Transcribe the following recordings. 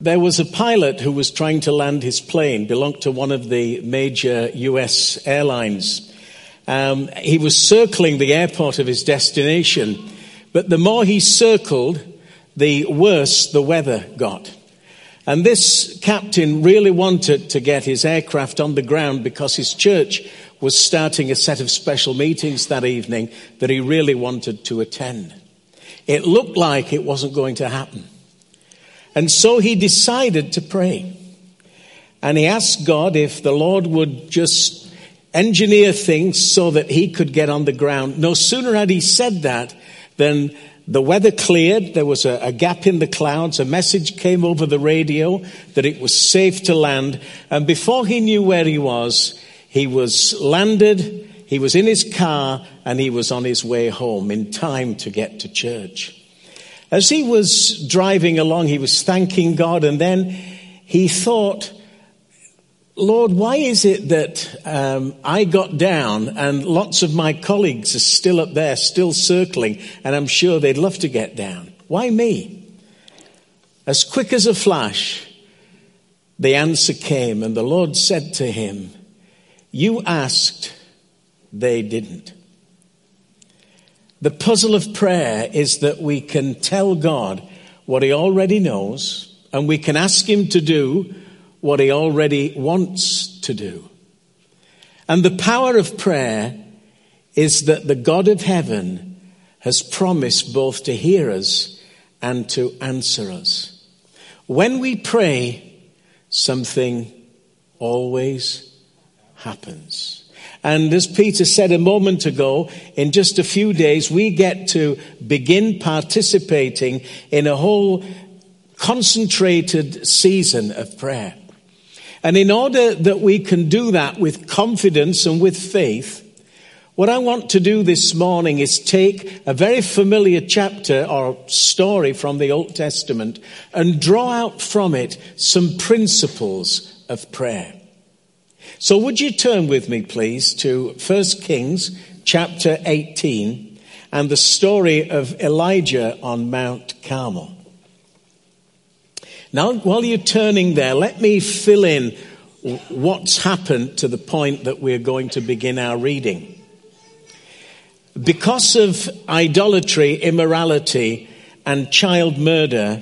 There was a pilot who was trying to land his plane, belonged to one of the major US airlines. Um, he was circling the airport of his destination, but the more he circled, the worse the weather got. And this captain really wanted to get his aircraft on the ground because his church was starting a set of special meetings that evening that he really wanted to attend. It looked like it wasn't going to happen. And so he decided to pray. And he asked God if the Lord would just engineer things so that he could get on the ground. No sooner had he said that than the weather cleared. There was a, a, gap in the clouds. A message came over the radio that it was safe to land. And before he knew where he was, he was landed, he was in his car, and he was on his way home in time to get to church. As he was driving along, he was thanking God, and then he thought, Lord, why is it that um, I got down and lots of my colleagues are still up there, still circling, and I'm sure they'd love to get down? Why me? As quick as a flash, the answer came, and the Lord said to him, You asked, they didn't. The puzzle of prayer is that we can tell God what He already knows, and we can ask Him to do what He already wants to do. And the power of prayer is that the God of heaven has promised both to hear us and to answer us. When we pray, something always happens. And as Peter said a moment ago, in just a few days, we get to begin participating in a whole concentrated season of prayer. And in order that we can do that with confidence and with faith, what I want to do this morning is take a very familiar chapter or story from the Old Testament and draw out from it some principles of prayer. So would you turn with me, please, to 1 Kings chapter 18 and the story of Elijah on Mount Carmel. Now, while you're turning there, let me fill in what's happened to the point that we're going to begin our reading. Because of idolatry, immorality, and child murder,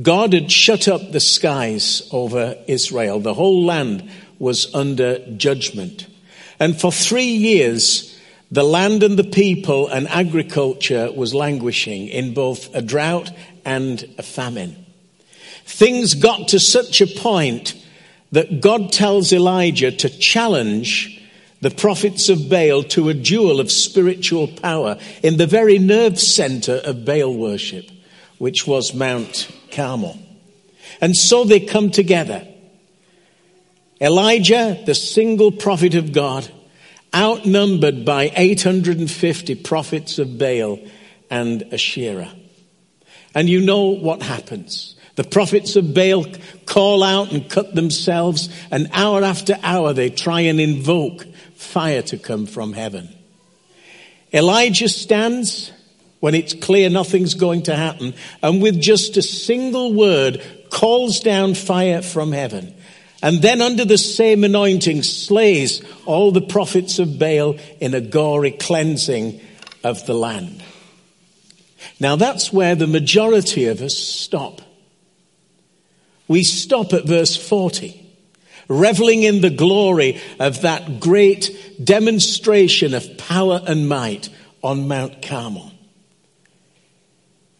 God had shut up the skies over Israel. The whole land was under judgment. And for three years, the land and the people and agriculture was languishing in both a drought and a famine. Things got to such a point that God tells Elijah to challenge the prophets of Baal to a duel of spiritual power in the very nerve center of Baal worship, which was Mount Carmel. And so they come together. Elijah, the single prophet of God, outnumbered by 850 prophets of Baal and Asherah. And you know what happens. The prophets of Baal call out and cut themselves, and hour after hour they try and invoke fire to come from heaven. Elijah stands when it's clear nothing's going to happen, and with just a single word calls down fire from heaven and then under the same anointing slays all the prophets of Baal in a gory cleansing of the land. Now that's where the majority of us stop. We stop at verse 40, reveling in the glory of that great demonstration of power and might on Mount Carmel.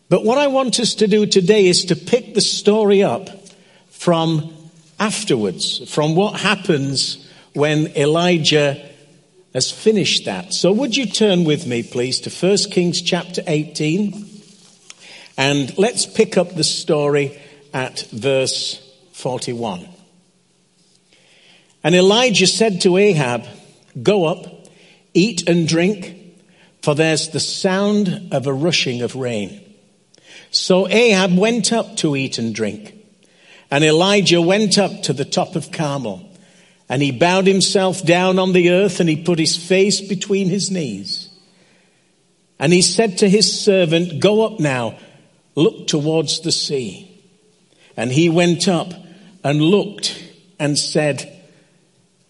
But what I want us to do today is to pick the story up from afterwards, from what happens when Elijah has finished that. So would you turn with me, please, to 1 Kings chapter 18, and let's pick up the story at verse 41. And Elijah said to Ahab, Go up, eat and drink, for there's the sound of a rushing of rain. So Ahab went up to eat and drink. And Elijah went up to the top of Carmel and he bowed himself down on the earth and he put his face between his knees. And he said to his servant, Go up now, look towards the sea. And he went up and looked and said,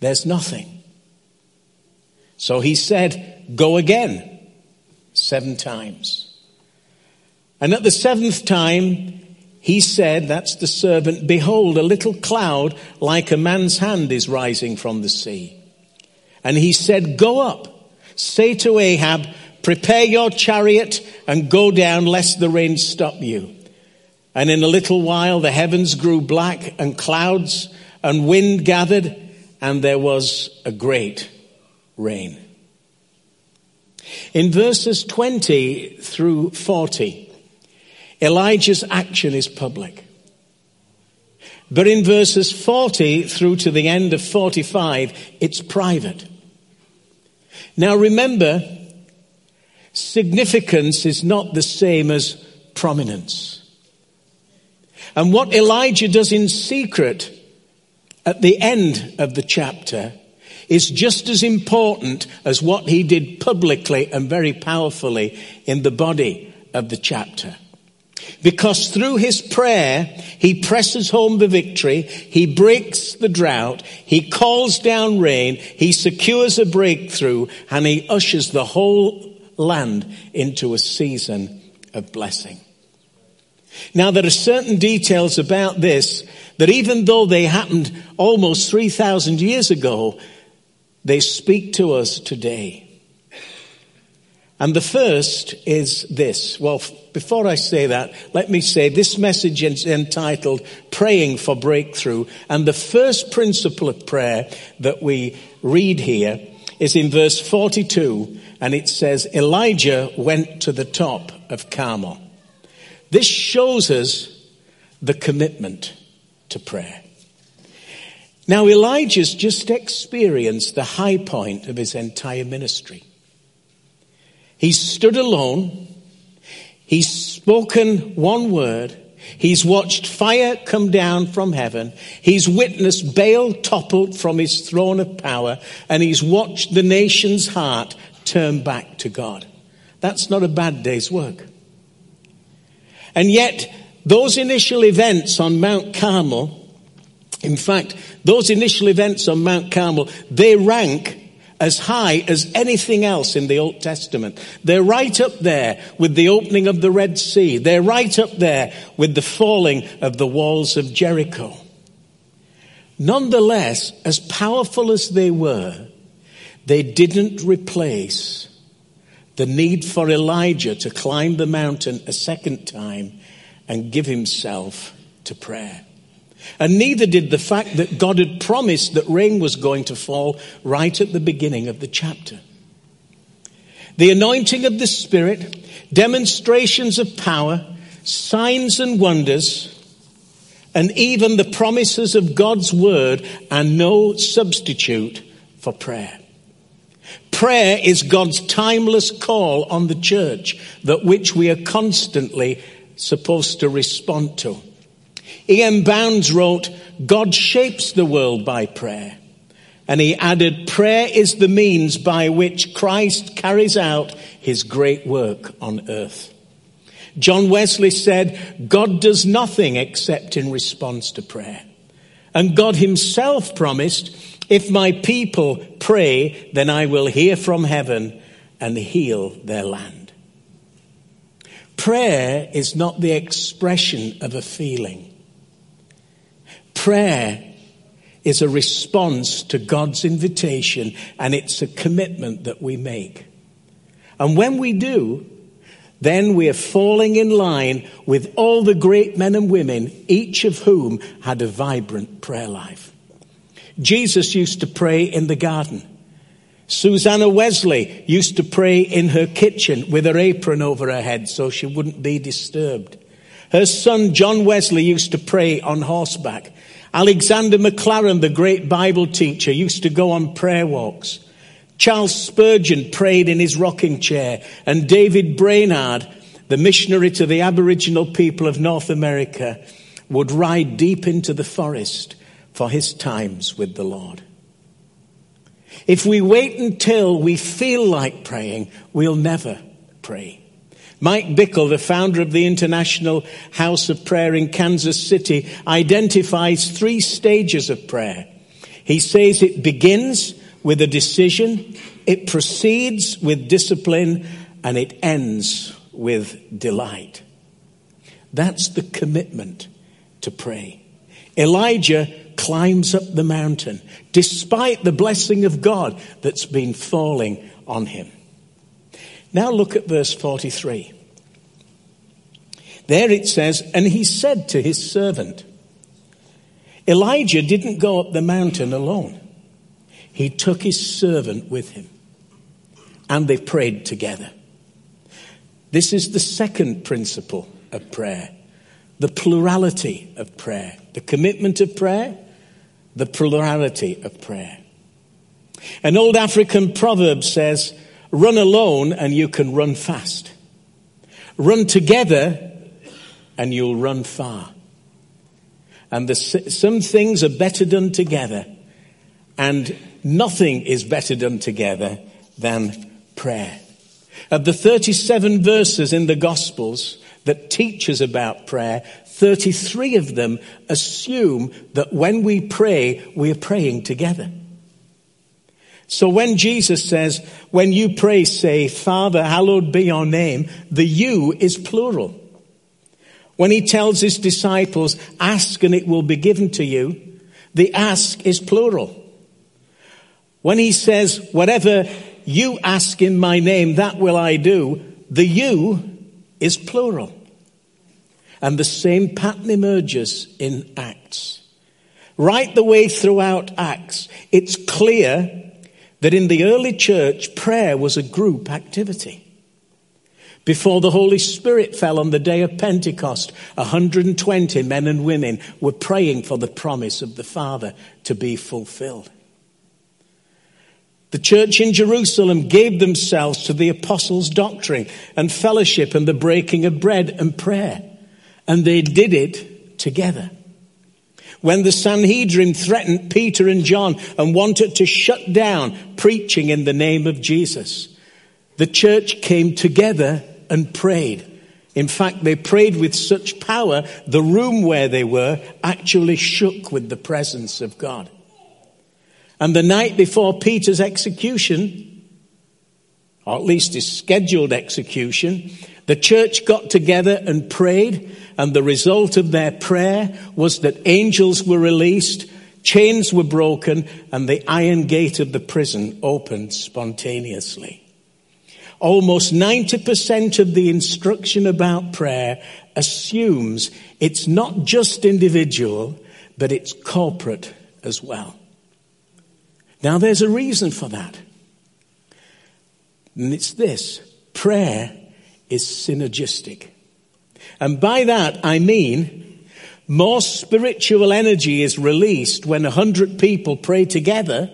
There's nothing. So he said, Go again, seven times. And at the seventh time, he said, That's the servant, Behold, a little cloud like a man's hand is rising from the sea. And he said, Go up, say to Ahab, Prepare your chariot and go down, lest the rain stop you. And in a little while the heavens grew black, and clouds and wind gathered, and there was a great rain. In verses 20 through 40, Elijah's action is public. But in verses 40 through to the end of 45, it's private. Now remember, significance is not the same as prominence. And what Elijah does in secret at the end of the chapter is just as important as what he did publicly and very powerfully in the body of the chapter. Because through his prayer, he presses home the victory, he breaks the drought, he calls down rain, he secures a breakthrough, and he ushers the whole land into a season of blessing. Now there are certain details about this that even though they happened almost 3,000 years ago, they speak to us today. And the first is this. Well, before I say that, let me say this message is entitled Praying for Breakthrough. And the first principle of prayer that we read here is in verse 42, and it says, Elijah went to the top of Carmel. This shows us the commitment to prayer. Now, Elijah's just experienced the high point of his entire ministry. He stood alone. He's spoken one word. He's watched fire come down from heaven. He's witnessed Baal toppled from his throne of power. And he's watched the nation's heart turn back to God. That's not a bad day's work. And yet, those initial events on Mount Carmel, in fact, those initial events on Mount Carmel, they rank as high as anything else in the Old Testament. They're right up there with the opening of the Red Sea. They're right up there with the falling of the walls of Jericho. Nonetheless, as powerful as they were, they didn't replace the need for Elijah to climb the mountain a second time and give himself to prayer. And neither did the fact that God had promised that rain was going to fall right at the beginning of the chapter. The anointing of the Spirit, demonstrations of power, signs and wonders, and even the promises of God's word are no substitute for prayer. Prayer is God's timeless call on the church, that which we are constantly supposed to respond to. E.M. Bounds wrote, God shapes the world by prayer. And he added, prayer is the means by which Christ carries out his great work on earth. John Wesley said, God does nothing except in response to prayer. And God himself promised, if my people pray, then I will hear from heaven and heal their land. Prayer is not the expression of a feeling. Prayer is a response to God's invitation and it's a commitment that we make. And when we do, then we are falling in line with all the great men and women, each of whom had a vibrant prayer life. Jesus used to pray in the garden. Susanna Wesley used to pray in her kitchen with her apron over her head so she wouldn't be disturbed. Her son John Wesley used to pray on horseback. Alexander Maclaren, the great Bible teacher, used to go on prayer walks. Charles Spurgeon prayed in his rocking chair, and David Brainerd, the missionary to the Aboriginal people of North America, would ride deep into the forest for his times with the Lord. If we wait until we feel like praying, we'll never pray. Mike Bickle, the founder of the International House of Prayer in Kansas City, identifies three stages of prayer. He says it begins with a decision, it proceeds with discipline, and it ends with delight. That's the commitment to pray. Elijah climbs up the mountain despite the blessing of God that's been falling on him. Now look at verse 43. There it says, And he said to his servant, Elijah didn't go up the mountain alone. He took his servant with him. And they prayed together. This is the second principle of prayer the plurality of prayer, the commitment of prayer, the plurality of prayer. An old African proverb says, Run alone and you can run fast. Run together and you'll run far. And the, some things are better done together, and nothing is better done together than prayer. Of the 37 verses in the Gospels that teach us about prayer, 33 of them assume that when we pray, we are praying together. So when Jesus says, when you pray, say, Father, hallowed be your name, the you is plural. When he tells his disciples, ask and it will be given to you, the ask is plural. When he says, whatever you ask in my name, that will I do, the you is plural. And the same pattern emerges in Acts. Right the way throughout Acts, it's clear that in the early church, prayer was a group activity. Before the Holy Spirit fell on the day of Pentecost, 120 men and women were praying for the promise of the Father to be fulfilled. The church in Jerusalem gave themselves to the apostles' doctrine and fellowship and the breaking of bread and prayer. And they did it together. When the Sanhedrin threatened Peter and John and wanted to shut down preaching in the name of Jesus, the church came together and prayed. In fact, they prayed with such power, the room where they were actually shook with the presence of God. And the night before Peter's execution, or at least his scheduled execution, the church got together and prayed, and the result of their prayer was that angels were released, chains were broken, and the iron gate of the prison opened spontaneously. Almost 90% of the instruction about prayer assumes it's not just individual, but it's corporate as well. Now, there's a reason for that. And it's this prayer is synergistic. And by that, I mean more spiritual energy is released when a hundred people pray together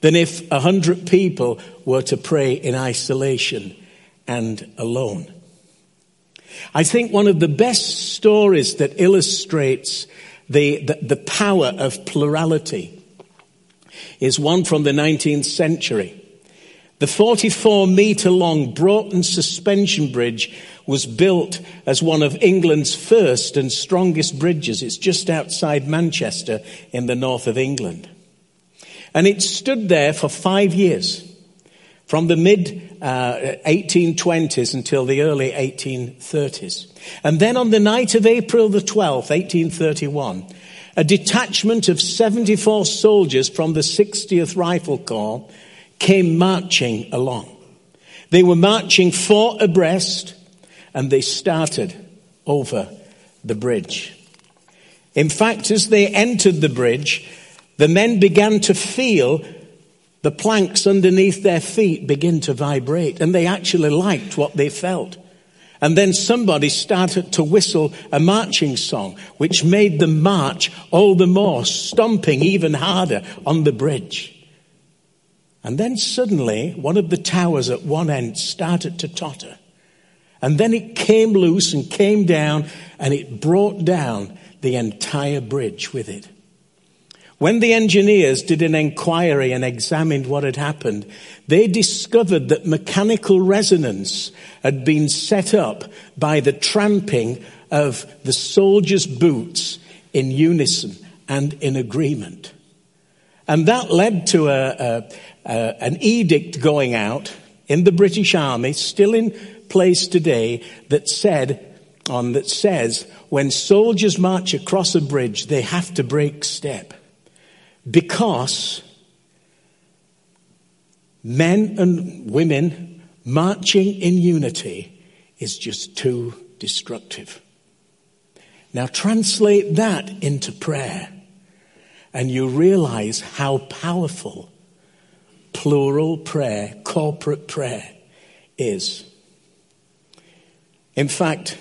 than if a hundred people were to pray in isolation and alone. I think one of the best stories that illustrates the, the, the power of plurality is one from the 19th century. The 44 metre long Broughton suspension bridge was built as one of England's first and strongest bridges. It's just outside Manchester in the north of England. And it stood there for five years, from the mid uh, 1820s until the early 1830s. And then on the night of April the 12th, 1831, a detachment of 74 soldiers from the 60th Rifle Corps came marching along. They were marching four abreast and they started over the bridge. In fact, as they entered the bridge, the men began to feel the planks underneath their feet begin to vibrate, and they actually liked what they felt. And then somebody started to whistle a marching song, which made them march all the more, stomping even harder on the bridge. And then suddenly, one of the towers at one end started to totter. And then it came loose and came down, and it brought down the entire bridge with it. When the engineers did an inquiry and examined what had happened, they discovered that mechanical resonance had been set up by the tramping of the soldiers' boots in unison and in agreement. And that led to a, a, a, an edict going out in the British Army, still in place today, that said, on that says, when soldiers march across a bridge, they have to break step because men and women marching in unity is just too destructive. Now translate that into prayer and you realize how powerful plural prayer, corporate prayer is. In fact,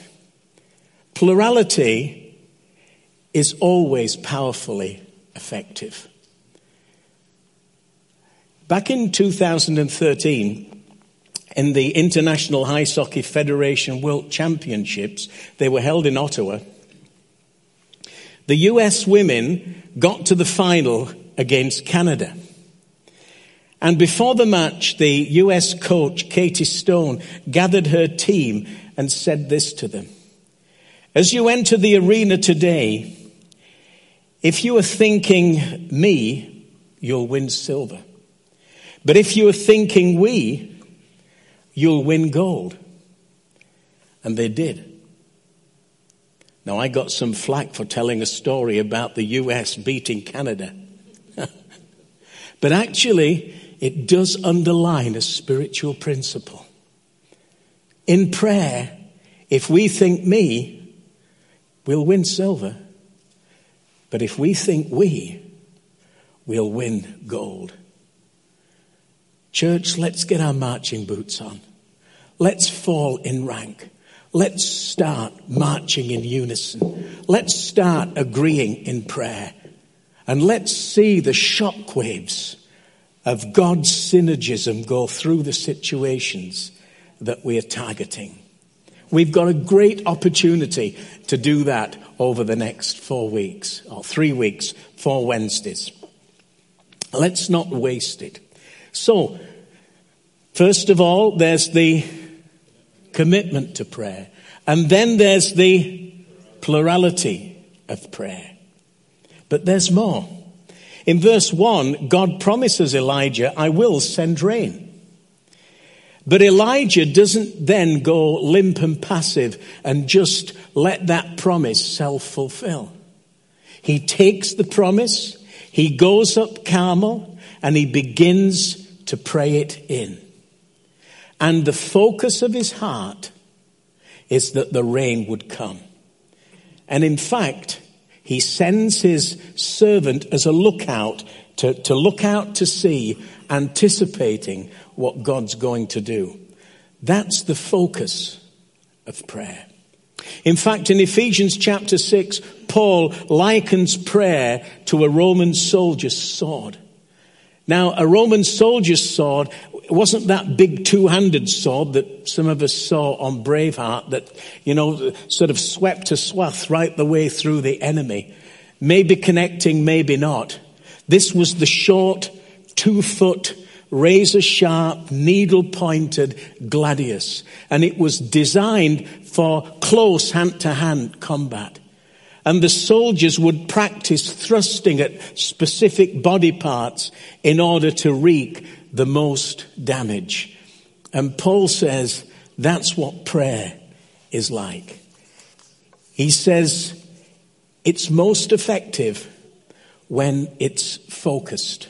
plurality is always powerfully effective. Back in 2013, in the International Ice Hockey Federation World Championships, they were held in Ottawa. The US women got to the final against Canada. And before the match, the US coach, Katie Stone, gathered her team and said this to them. As you enter the arena today, if you are thinking me, you'll win silver. But if you are thinking we, you'll win gold. And they did. Now, I got some flack for telling a story about the US beating Canada. but actually, it does underline a spiritual principle. In prayer, if we think me, we'll win silver. But if we think we, we'll win gold. Church, let's get our marching boots on. Let's fall in rank. Let's start marching in unison. Let's start agreeing in prayer. And let's see the shockwaves of God's synergism go through the situations that we are targeting. We've got a great opportunity to do that over the next four weeks, or three weeks, four Wednesdays. Let's not waste it. So, first of all, there's the commitment to prayer. And then there's the plurality of prayer. But there's more. In verse 1, God promises Elijah, I will send rain. But Elijah doesn't then go limp and passive and just let that promise self fulfill. He takes the promise, he goes up Carmel, and he begins to pray it in. And the focus of his heart is that the rain would come. And in fact, he sends his servant as a lookout to, to look out to sea, anticipating what God's going to do. That's the focus of prayer. In fact, in Ephesians chapter 6, Paul likens prayer to a Roman soldier's sword. Now, a Roman soldier's sword wasn't that big two-handed sword that some of us saw on Braveheart that, you know, sort of swept a swath right the way through the enemy. Maybe connecting, maybe not. This was the short, two-foot, razor-sharp, needle-pointed gladius. And it was designed for close hand-to-hand combat. And the soldiers would practice thrusting at specific body parts in order to wreak the most damage. And Paul says that's what prayer is like. He says it's most effective when it's focused.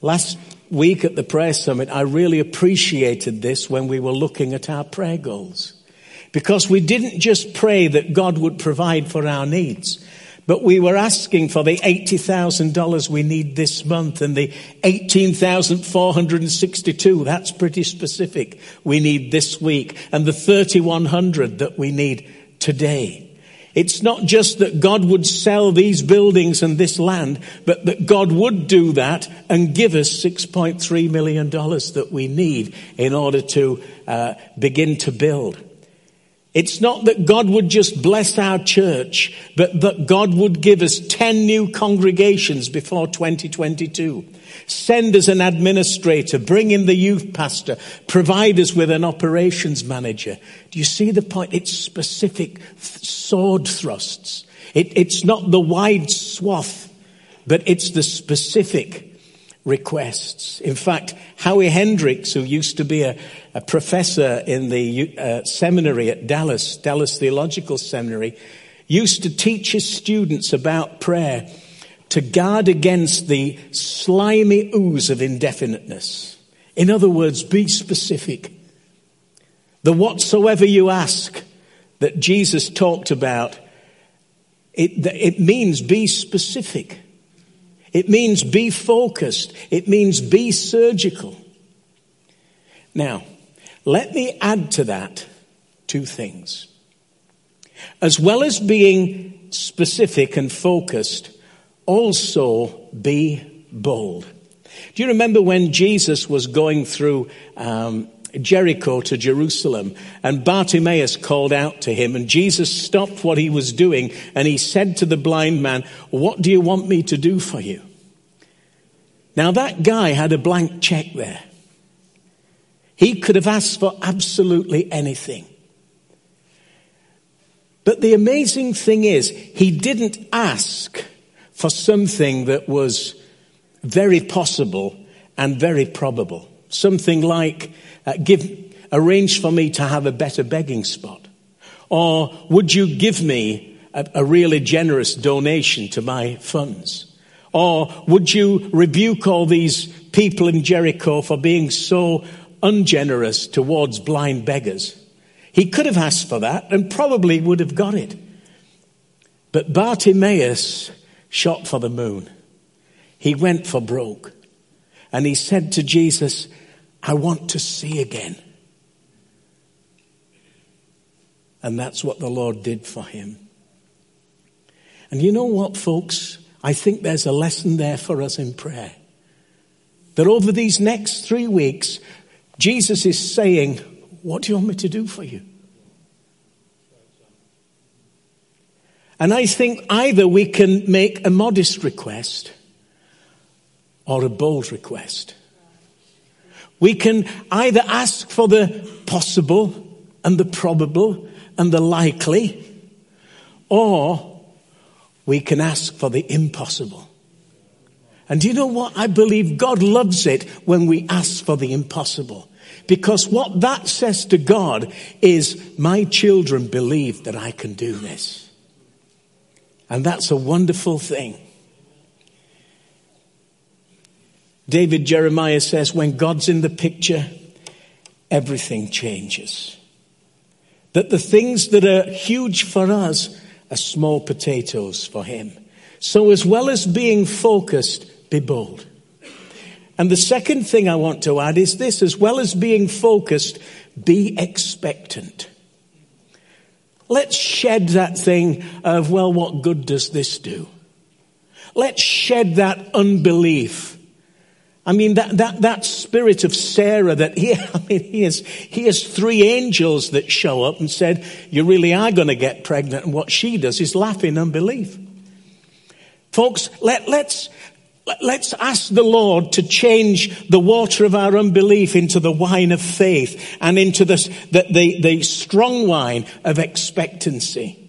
Last week at the prayer summit, I really appreciated this when we were looking at our prayer goals. Because we didn't just pray that God would provide for our needs, but we were asking for the $80,000 we need this month and the 18,462. That's pretty specific. We need this week and the 3,100 that we need today. It's not just that God would sell these buildings and this land, but that God would do that and give us $6.3 million that we need in order to uh, begin to build. It's not that God would just bless our church, but that God would give us 10 new congregations before 2022. Send us an administrator, bring in the youth pastor, provide us with an operations manager. Do you see the point? It's specific sword thrusts. It, it's not the wide swath, but it's the specific requests. In fact, Howie Hendricks, who used to be a, a professor in the uh, seminary at Dallas, Dallas Theological Seminary, used to teach his students about prayer to guard against the slimy ooze of indefiniteness. In other words, be specific. The whatsoever you ask that Jesus talked about, it, it means be specific. It means be focused. It means be surgical. Now, let me add to that two things. As well as being specific and focused, also be bold. Do you remember when Jesus was going through um, Jericho to Jerusalem and Bartimaeus called out to him and Jesus stopped what he was doing and he said to the blind man, what do you want me to do for you? Now that guy had a blank check there. He could have asked for absolutely anything. But the amazing thing is, he didn't ask for something that was very possible and very probable. Something like, uh, give, arrange for me to have a better begging spot. Or would you give me a, a really generous donation to my funds? Or would you rebuke all these people in Jericho for being so ungenerous towards blind beggars? He could have asked for that and probably would have got it. But Bartimaeus shot for the moon. He went for broke. And he said to Jesus, I want to see again. And that's what the Lord did for him. And you know what, folks? I think there's a lesson there for us in prayer. That over these next three weeks, Jesus is saying, What do you want me to do for you? And I think either we can make a modest request or a bold request. We can either ask for the possible and the probable and the likely, or we can ask for the impossible. And do you know what? I believe God loves it when we ask for the impossible. Because what that says to God is, my children believe that I can do this. And that's a wonderful thing. David Jeremiah says, when God's in the picture, everything changes. That the things that are huge for us are small potatoes for him. So, as well as being focused, be bold. And the second thing I want to add is this as well as being focused, be expectant. Let's shed that thing of, well, what good does this do? Let's shed that unbelief I mean, that, that, that spirit of Sarah that he, I mean, he has, he has three angels that show up and said, you really are going to get pregnant. And what she does is laugh in unbelief. Folks, let, let's, let's ask the Lord to change the water of our unbelief into the wine of faith and into the, the, the, the strong wine of expectancy.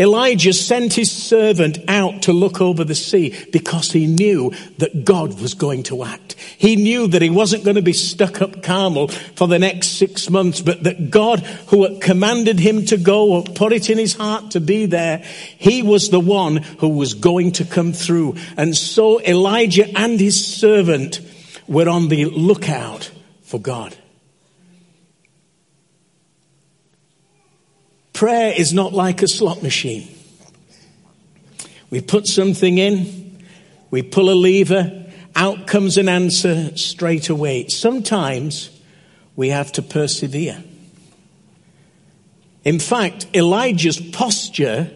Elijah sent his servant out to look over the sea because he knew that God was going to act. He knew that he wasn't going to be stuck up Carmel for the next six months, but that God who had commanded him to go or put it in his heart to be there, he was the one who was going to come through. And so Elijah and his servant were on the lookout for God. Prayer is not like a slot machine. We put something in, we pull a lever, out comes an answer straight away. Sometimes we have to persevere. In fact, Elijah's posture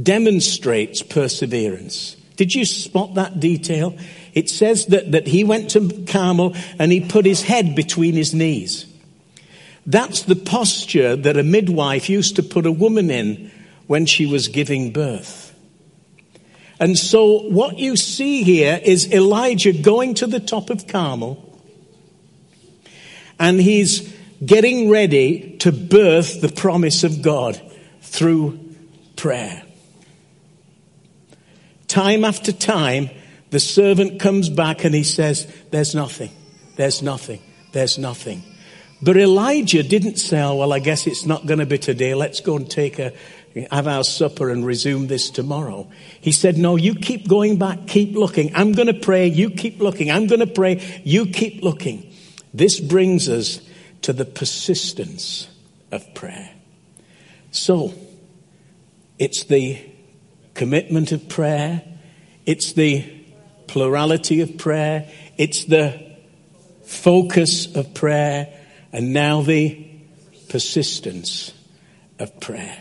demonstrates perseverance. Did you spot that detail? It says that, that he went to Carmel and he put his head between his knees. That's the posture that a midwife used to put a woman in when she was giving birth. And so what you see here is Elijah going to the top of Carmel and he's getting ready to birth the promise of God through prayer. Time after time, the servant comes back and he says, There's nothing, there's nothing, there's nothing. But Elijah didn't say, oh, Well, I guess it's not going to be today. Let's go and take a, have our supper and resume this tomorrow. He said, No, you keep going back, keep looking. I'm going to pray, you keep looking. I'm going to pray, you keep looking. This brings us to the persistence of prayer. So, it's the commitment of prayer, it's the plurality of prayer, it's the focus of prayer, and now the persistence of prayer.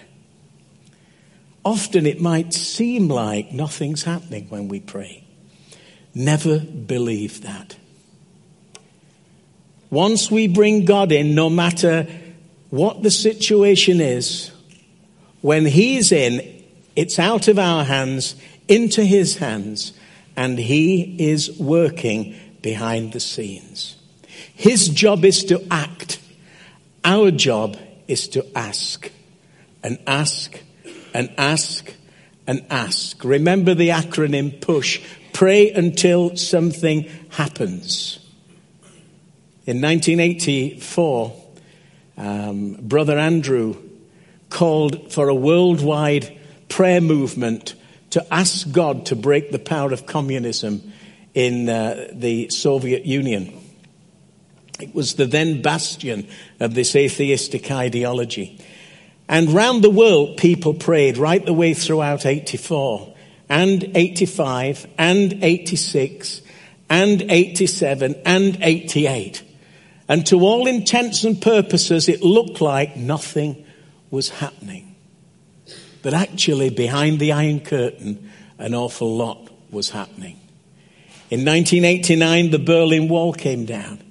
Often it might seem like nothing's happening when we pray. Never believe that. Once we bring God in, no matter what the situation is, when He's in, it's out of our hands into His hands, and He is working behind the scenes. His job is to act. Our job is to ask and ask and ask and ask. Remember the acronym PUSH. Pray until something happens. In 1984, um, Brother Andrew called for a worldwide prayer movement to ask God to break the power of communism in uh, the Soviet Union. It was the then bastion of this atheistic ideology. And round the world, people prayed right the way throughout 84 and 85 and 86 and 87 and 88. And to all intents and purposes, it looked like nothing was happening. But actually, behind the Iron Curtain, an awful lot was happening. In 1989, the Berlin Wall came down.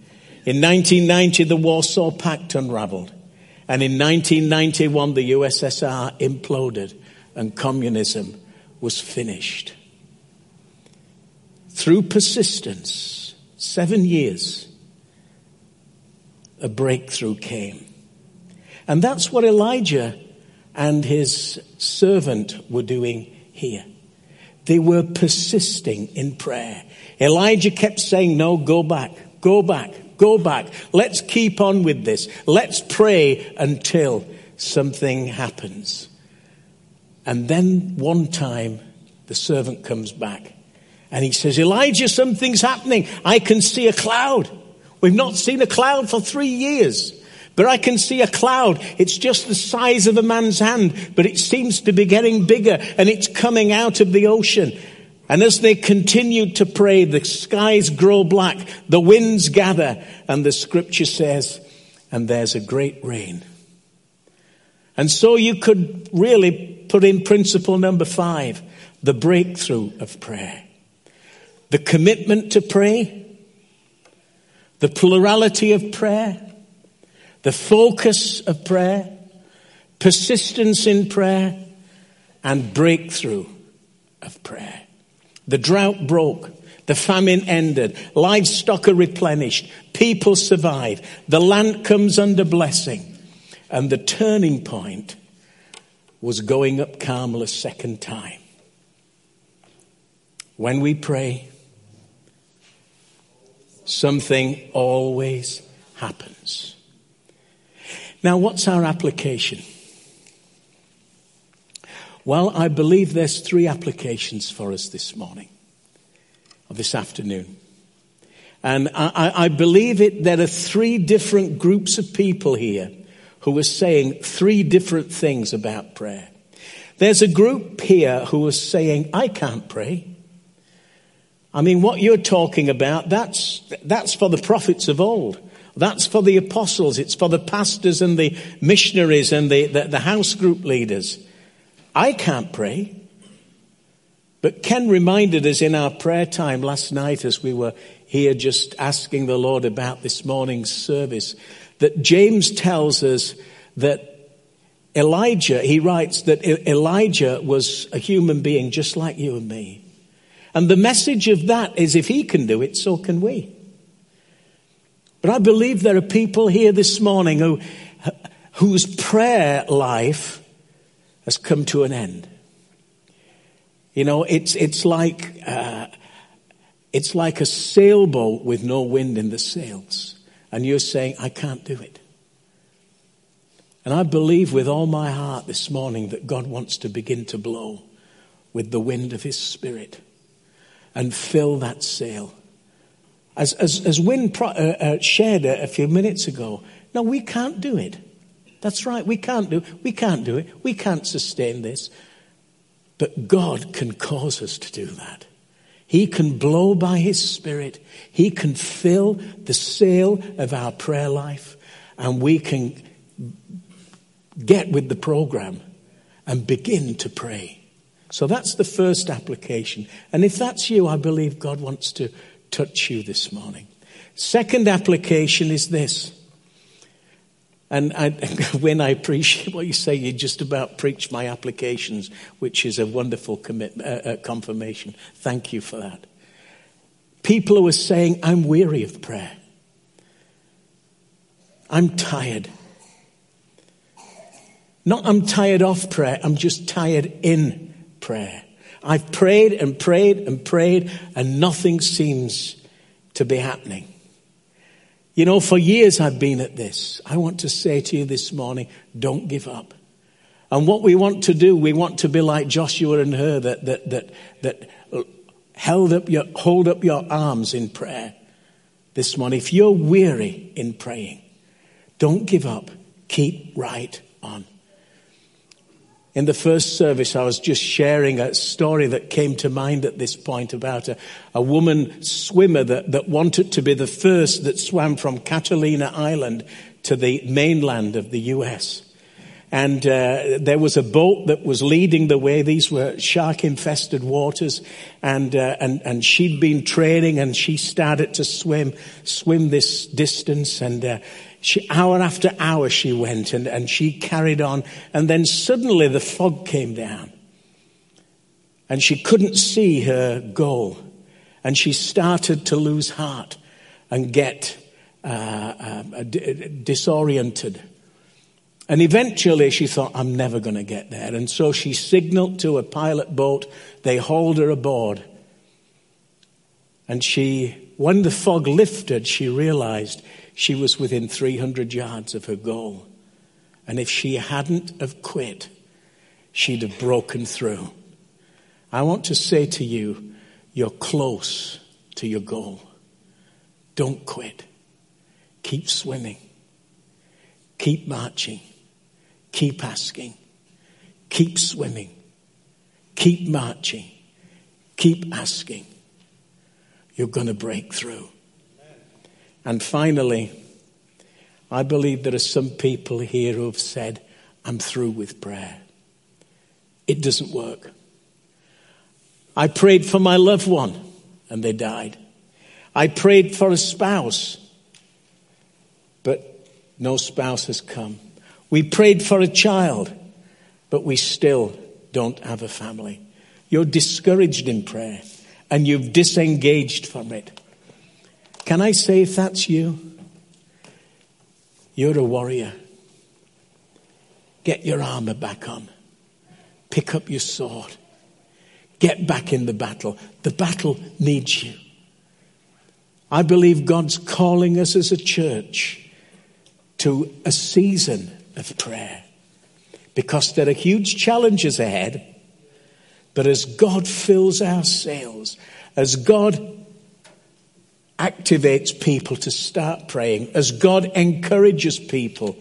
In 1990, the Warsaw Pact unraveled. And in 1991, the USSR imploded and communism was finished. Through persistence, seven years, a breakthrough came. And that's what Elijah and his servant were doing here. They were persisting in prayer. Elijah kept saying, No, go back, go back, go back. Let's keep on with this. Let's pray until something happens. And then one time the servant comes back and he says, Elijah, something's happening. I can see a cloud. We've not seen a cloud for three years. But I can see a cloud. It's just the size of a man's hand, but it seems to be getting bigger and it's coming out of the ocean. And as they continued to pray, the skies grow black, the winds gather, and the scripture says, and there's a great rain. And so you could really put in principle number five, the breakthrough of prayer. The commitment to pray, the plurality of prayer, the focus of prayer, persistence in prayer, and breakthrough of prayer. The drought broke. The famine ended. Livestock are replenished. People survive. The land comes under blessing. And the turning point was going up Carmel a second time. When we pray, something always happens. Now, what's our application? Well, I believe there's three applications for us this morning, or this afternoon. And I, I believe it, there are three different groups of people here who are saying three different things about prayer. There's a group here who are saying, I can't pray. I mean, what you're talking about, that's, that's for the prophets of old. That's for the apostles. It's for the pastors and the missionaries and the, the, the house group leaders. I can't pray. But Ken reminded us in our prayer time last night as we were here just asking the Lord about this morning's service that James tells us that Elijah, he writes that Elijah was a human being just like you and me. And the message of that is if he can do it, so can we. But I believe there are people here this morning who, whose prayer life has come to an end. You know, it's, it's like, uh, it's like a sailboat with no wind in the sails. And you're saying, I can't do it. And I believe with all my heart this morning that God wants to begin to blow with the wind of His Spirit and fill that sail. As, as, as Win pro, uh, uh, shared a, a few minutes ago, no, we can't do it. That's right, we can't do we can't do it. We can't sustain this. But God can cause us to do that. He can blow by His Spirit. He can fill the sail of our prayer life and we can get with the program and begin to pray. So that's the first application. And if that's you, I believe God wants to touch you this morning. Second application is this. And I, when I appreciate what you say, you just about preach my applications, which is a wonderful commit, uh, uh, confirmation. Thank you for that. People are saying, I'm weary of prayer. I'm tired. Not I'm tired of prayer, I'm just tired in prayer. I've prayed and prayed and prayed, and nothing seems to be happening. You know, for years I've been at this. I want to say to you this morning, don't give up. And what we want to do, we want to be like Joshua and Hur that, that, that, that held up your, hold up your arms in prayer this morning. If you're weary in praying, don't give up. Keep right on. In the first service, I was just sharing a story that came to mind at this point about a, a woman swimmer that, that wanted to be the first that swam from Catalina Island to the mainland of the US. And uh, there was a boat that was leading the way. These were shark-infested waters, and uh, and and she'd been training, and she started to swim swim this distance, and uh, she, hour after hour she went and, and she carried on. And then suddenly the fog came down. And she couldn't see her goal. And she started to lose heart and get uh, uh, disoriented. And eventually she thought, I'm never going to get there. And so she signaled to a pilot boat. They hauled her aboard. And she, when the fog lifted, she realized she was within 300 yards of her goal. And if she hadn't have quit, she'd have broken through. I want to say to you, you're close to your goal. Don't quit. Keep swimming. Keep marching. Keep asking. Keep swimming. Keep marching. Keep asking. You're going to break through. And finally, I believe there are some people here who have said, I'm through with prayer. It doesn't work. I prayed for my loved one and they died. I prayed for a spouse, but no spouse has come. We prayed for a child, but we still don't have a family. You're discouraged in prayer and you've disengaged from it. Can I say, if that's you, you're a warrior. Get your armor back on. Pick up your sword. Get back in the battle. The battle needs you. I believe God's calling us as a church to a season of prayer because there are huge challenges ahead. But as God fills our sails, as God activates people to start praying, as God encourages people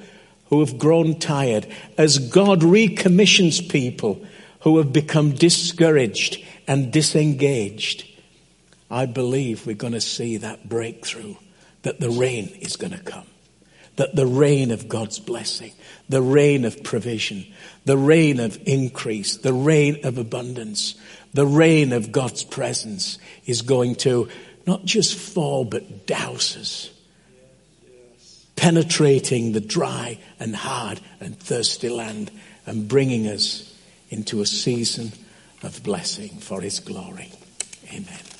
who have grown tired, as God recommissions people who have become discouraged and disengaged, I believe we're going to see that breakthrough, that the rain is going to come, that the rain of God's blessing, the rain of provision, the rain of increase, the rain of abundance, the rain of God's presence is going to not just fall, but douses, penetrating the dry and hard and thirsty land and bringing us into a season of blessing for his glory. Amen.